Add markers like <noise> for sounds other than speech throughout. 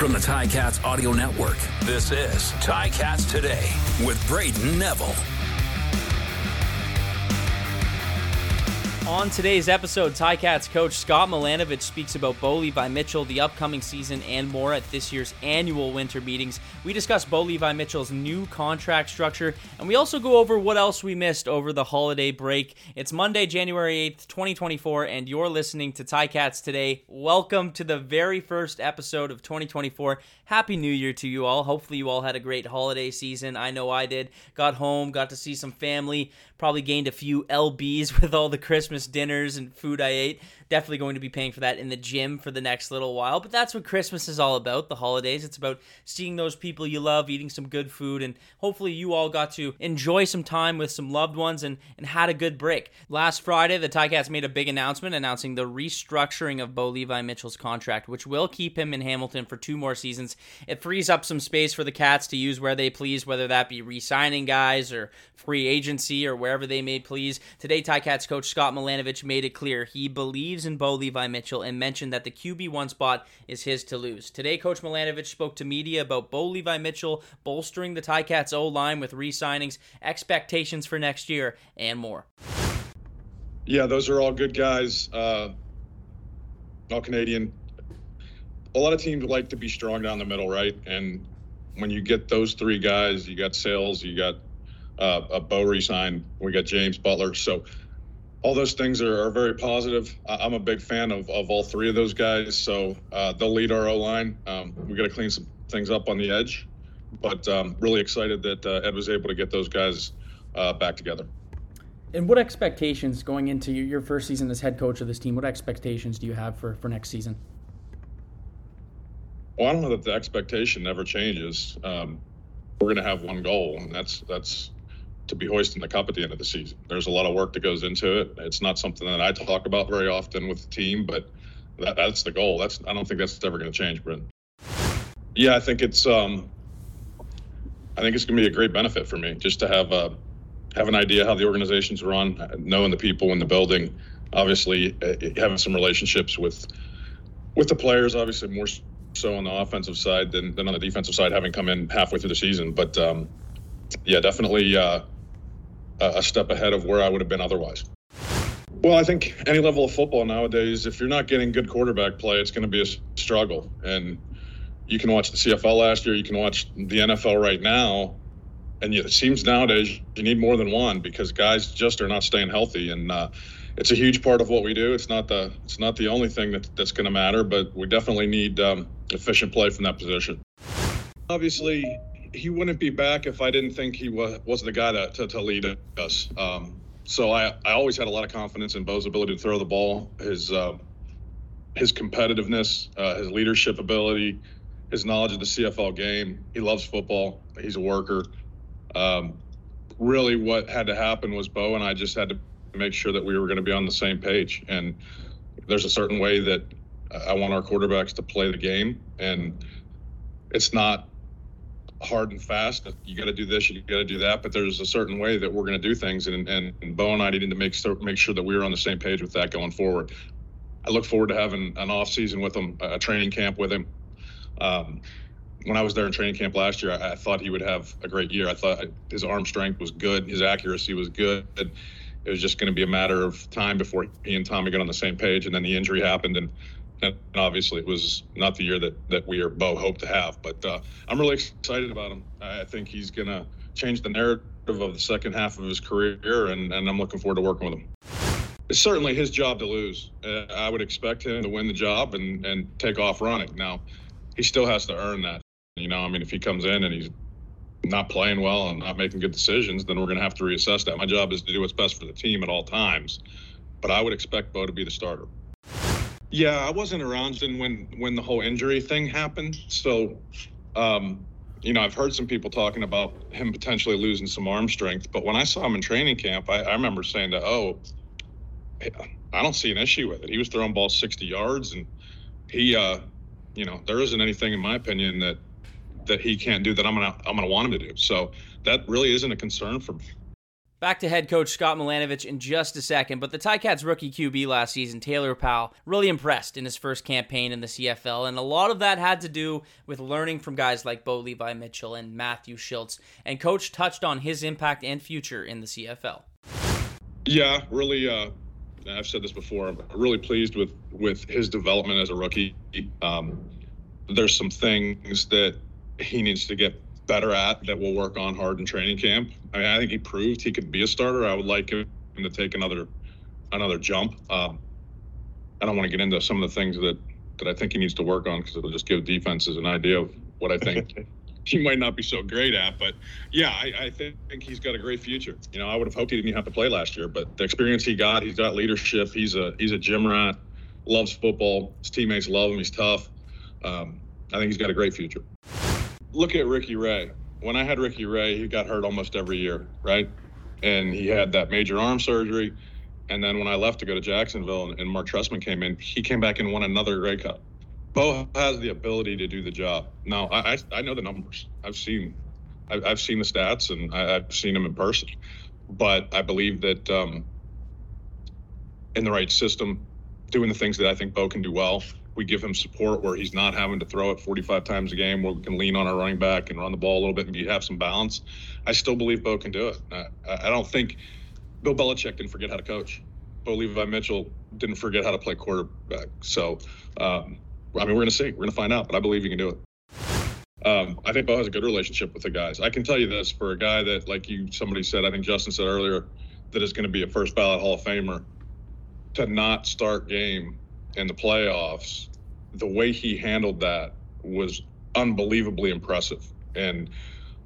From the Ticats Audio Network, this is Ticats Today with Braden Neville. On today's episode, Ticats coach Scott Milanovich speaks about Bo Levi Mitchell, the upcoming season, and more at this year's annual winter meetings. We discuss Bo Levi Mitchell's new contract structure, and we also go over what else we missed over the holiday break. It's Monday, January 8th, 2024, and you're listening to Ticats today. Welcome to the very first episode of 2024. Happy New Year to you all. Hopefully, you all had a great holiday season. I know I did. Got home, got to see some family, probably gained a few LBs <laughs> with all the Christmas dinners and food I ate. Definitely going to be paying for that in the gym for the next little while. But that's what Christmas is all about the holidays. It's about seeing those people you love, eating some good food, and hopefully you all got to enjoy some time with some loved ones and, and had a good break. Last Friday, the Ticats made a big announcement announcing the restructuring of Bo Levi Mitchell's contract, which will keep him in Hamilton for two more seasons. It frees up some space for the Cats to use where they please, whether that be re signing guys or free agency or wherever they may please. Today, Ticats coach Scott Milanovich made it clear he believes in Bo Levi Mitchell and mentioned that the QB1 spot is his to lose. Today, Coach Milanovich spoke to media about Bo Levi Mitchell bolstering the Ticats O line with re signings, expectations for next year, and more. Yeah, those are all good guys. Uh, all Canadian. A lot of teams like to be strong down the middle, right? And when you get those three guys, you got Sales, you got uh, a Bo resign, we got James Butler. So all those things are, are very positive. I'm a big fan of, of all three of those guys. So uh, they'll lead our O line. Um, we got to clean some things up on the edge, but um, really excited that uh, Ed was able to get those guys uh, back together. And what expectations going into your first season as head coach of this team? What expectations do you have for, for next season? Well, I don't know that the expectation never changes. Um, we're going to have one goal, and that's that's to be hoisting the cup at the end of the season. There's a lot of work that goes into it. It's not something that I talk about very often with the team, but that, that's the goal. That's I don't think that's ever going to change, Brent. Yeah, I think it's um, I think it's going to be a great benefit for me just to have a have an idea how the organization's run, knowing the people in the building, obviously uh, having some relationships with with the players, obviously more so on the offensive side than, than on the defensive side, having come in halfway through the season. But um, yeah, definitely uh, a step ahead of where I would have been otherwise. Well, I think any level of football nowadays, if you're not getting good quarterback play, it's going to be a struggle. And you can watch the CFL last year, you can watch the NFL right now, and it seems nowadays you need more than one because guys just are not staying healthy. And uh, it's a huge part of what we do. It's not the it's not the only thing that, that's going to matter, but we definitely need um, efficient play from that position. Obviously, he wouldn't be back if I didn't think he was was the guy to, to, to lead us. Um, so I, I always had a lot of confidence in Bo's ability to throw the ball, his uh, his competitiveness, uh, his leadership ability, his knowledge of the CFL game. He loves football. He's a worker. Um, really, what had to happen was Bo and I just had to make sure that we were going to be on the same page. And there's a certain way that I want our quarterbacks to play the game, and it's not hard and fast. You got to do this, you got to do that. But there's a certain way that we're going to do things, and, and, and Bo and I needed to make make sure that we were on the same page with that going forward. I look forward to having an off season with him, a training camp with him. Um, when I was there in training camp last year, I, I, thought he would have a great year. I thought his arm strength was good, his accuracy was good. It was just going to be a matter of time before he and Tommy got on the same page, and then the injury happened, and and obviously it was not the year that that we or Bo hoped to have. But uh, I'm really excited about him. I think he's going to change the narrative of the second half of his career, and, and I'm looking forward to working with him. It's certainly his job to lose. Uh, I would expect him to win the job and, and take off running. Now, he still has to earn that. You know, I mean, if he comes in and he's not playing well and not making good decisions, then we're going to have to reassess that. My job is to do what's best for the team at all times. But I would expect Bo to be the starter. Yeah, I wasn't around when when the whole injury thing happened. So, um, you know, I've heard some people talking about him potentially losing some arm strength. But when I saw him in training camp, I, I remember saying that, oh, I don't see an issue with it. He was throwing balls 60 yards, and he, uh, you know, there isn't anything in my opinion that that he can't do that I'm gonna I'm gonna want him to do. So that really isn't a concern for me. Back to head coach Scott Milanovich in just a second, but the Ticats rookie QB last season, Taylor Powell, really impressed in his first campaign in the CFL, and a lot of that had to do with learning from guys like Bo Levi Mitchell and Matthew Shiltz. And coach touched on his impact and future in the CFL. Yeah, really. Uh, I've said this before. I'm really pleased with with his development as a rookie. Um, there's some things that he needs to get better at that we'll work on hard in training camp. I mean, I think he proved he could be a starter. I would like him to take another another jump. Um, I don't want to get into some of the things that that I think he needs to work on because it'll just give defenses an idea of what I think <laughs> he might not be so great at. But yeah, I, I think, think he's got a great future. You know, I would have hoped he didn't have to play last year, but the experience he got, he's got leadership. He's a he's a gym rat, loves football. His teammates love him. He's tough. Um, I think he's got a great future look at Ricky Ray. When I had Ricky Ray, he got hurt almost every year, right? And he had that major arm surgery. And then when I left to go to Jacksonville and, Marc Trestman came in, he came back and won another Grey Cup. Bo has the ability to do the job. Now, I, I, I know the numbers. I've seen, I've, I've seen the stats and I, have seen them in person. But I believe that um, in the right system, doing the things that I think Bo can do well, we give him support where he's not having to throw it 45 times a game, where we can lean on our running back and run the ball a little bit and you have some balance. I still believe Bo can do it. I, I don't think Bill Belichick didn't forget how to coach. Bo Levi Mitchell didn't forget how to play quarterback. So, um, I mean, we're going to see. We're going to find out, but I believe he can do it. Um, I think Bo has a good relationship with the guys. I can tell you this for a guy that, like you, somebody said, I think Justin said earlier, that is going to be a first ballot Hall of Famer. To not start game in the playoffs the way he handled that was unbelievably impressive. And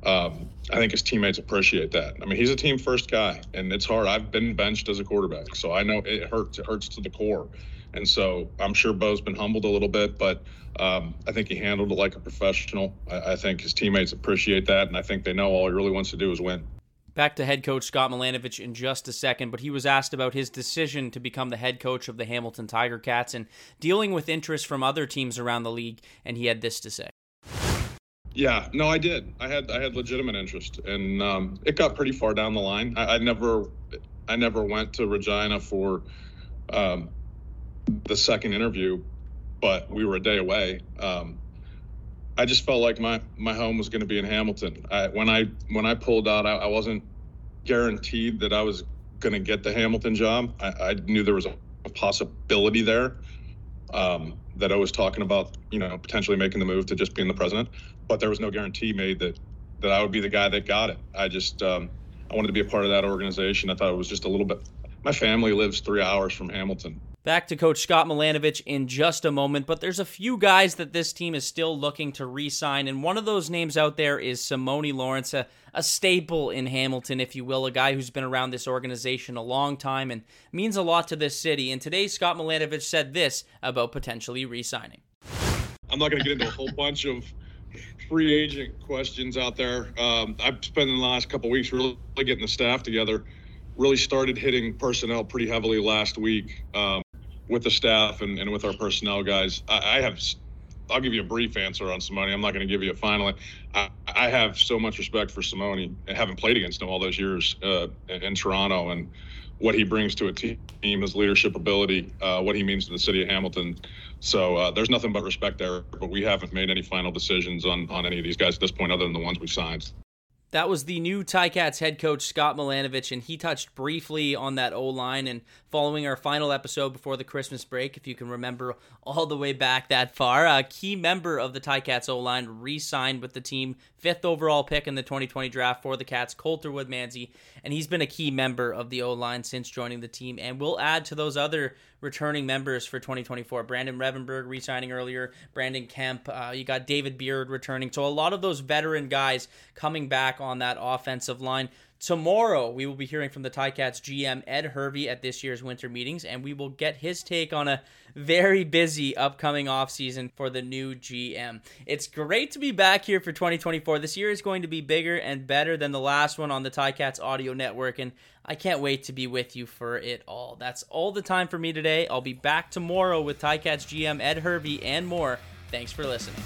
um, I think his teammates appreciate that. I mean, he's a team first guy, and it's hard. I've been benched as a quarterback, so I know it hurts. It hurts to the core. And so I'm sure Bo's been humbled a little bit, but um, I think he handled it like a professional. I, I think his teammates appreciate that, and I think they know all he really wants to do is win. Back to head coach Scott Milanovich in just a second, but he was asked about his decision to become the head coach of the Hamilton Tiger Cats and dealing with interest from other teams around the league, and he had this to say. Yeah, no, I did. I had I had legitimate interest, and um, it got pretty far down the line. I, I, never, I never went to Regina for um, the second interview, but we were a day away. Um, I just felt like my my home was going to be in Hamilton. I, when I when I pulled out, I, I wasn't guaranteed that I was going to get the Hamilton job. I, I knew there was a, a possibility there um, that I was talking about, you know, potentially making the move to just being the president, but there was no guarantee made that that I would be the guy that got it. I just um, I wanted to be a part of that organization. I thought it was just a little bit. My family lives three hours from Hamilton, Back to Coach Scott Milanovich in just a moment, but there's a few guys that this team is still looking to re sign, and one of those names out there is Simoni Lawrence, a, a staple in Hamilton, if you will, a guy who's been around this organization a long time and means a lot to this city. And today, Scott Milanovich said this about potentially re signing. I'm not going to get into a whole bunch of free agent questions out there. Um, I've spent the last couple weeks really getting the staff together. Really started hitting personnel pretty heavily last week. Um, with the staff and, and with our personnel guys. I, I have I'll give you a brief answer on Simoni. I'm not going to give you a final. I, I, have so much respect for Simoni and having played against him all those years uh, in, in, Toronto and what he brings to a team, his leadership ability, uh, what he means to the city of Hamilton. So uh, there's nothing but respect there. But we haven't made any final decisions on, on any of these guys at this point, other than the ones we signed. That was the new Ticats head coach, Scott Milanovich, and he touched briefly on that O line. And following our final episode before the Christmas break, if you can remember all the way back that far, a key member of the Ticats O line re signed with the team, fifth overall pick in the 2020 draft for the Cats, Coulter Woodmansey. And he's been a key member of the O line since joining the team and we'll add to those other returning members for 2024. Brandon Revenberg re-signing earlier, Brandon Kemp, uh, you got David Beard returning. So a lot of those veteran guys coming back on that offensive line. Tomorrow, we will be hearing from the Ticats GM Ed Hervey at this year's winter meetings, and we will get his take on a very busy upcoming offseason for the new GM. It's great to be back here for 2024. This year is going to be bigger and better than the last one on the Ticats audio network, and I can't wait to be with you for it all. That's all the time for me today. I'll be back tomorrow with Ticats GM Ed Hervey and more. Thanks for listening.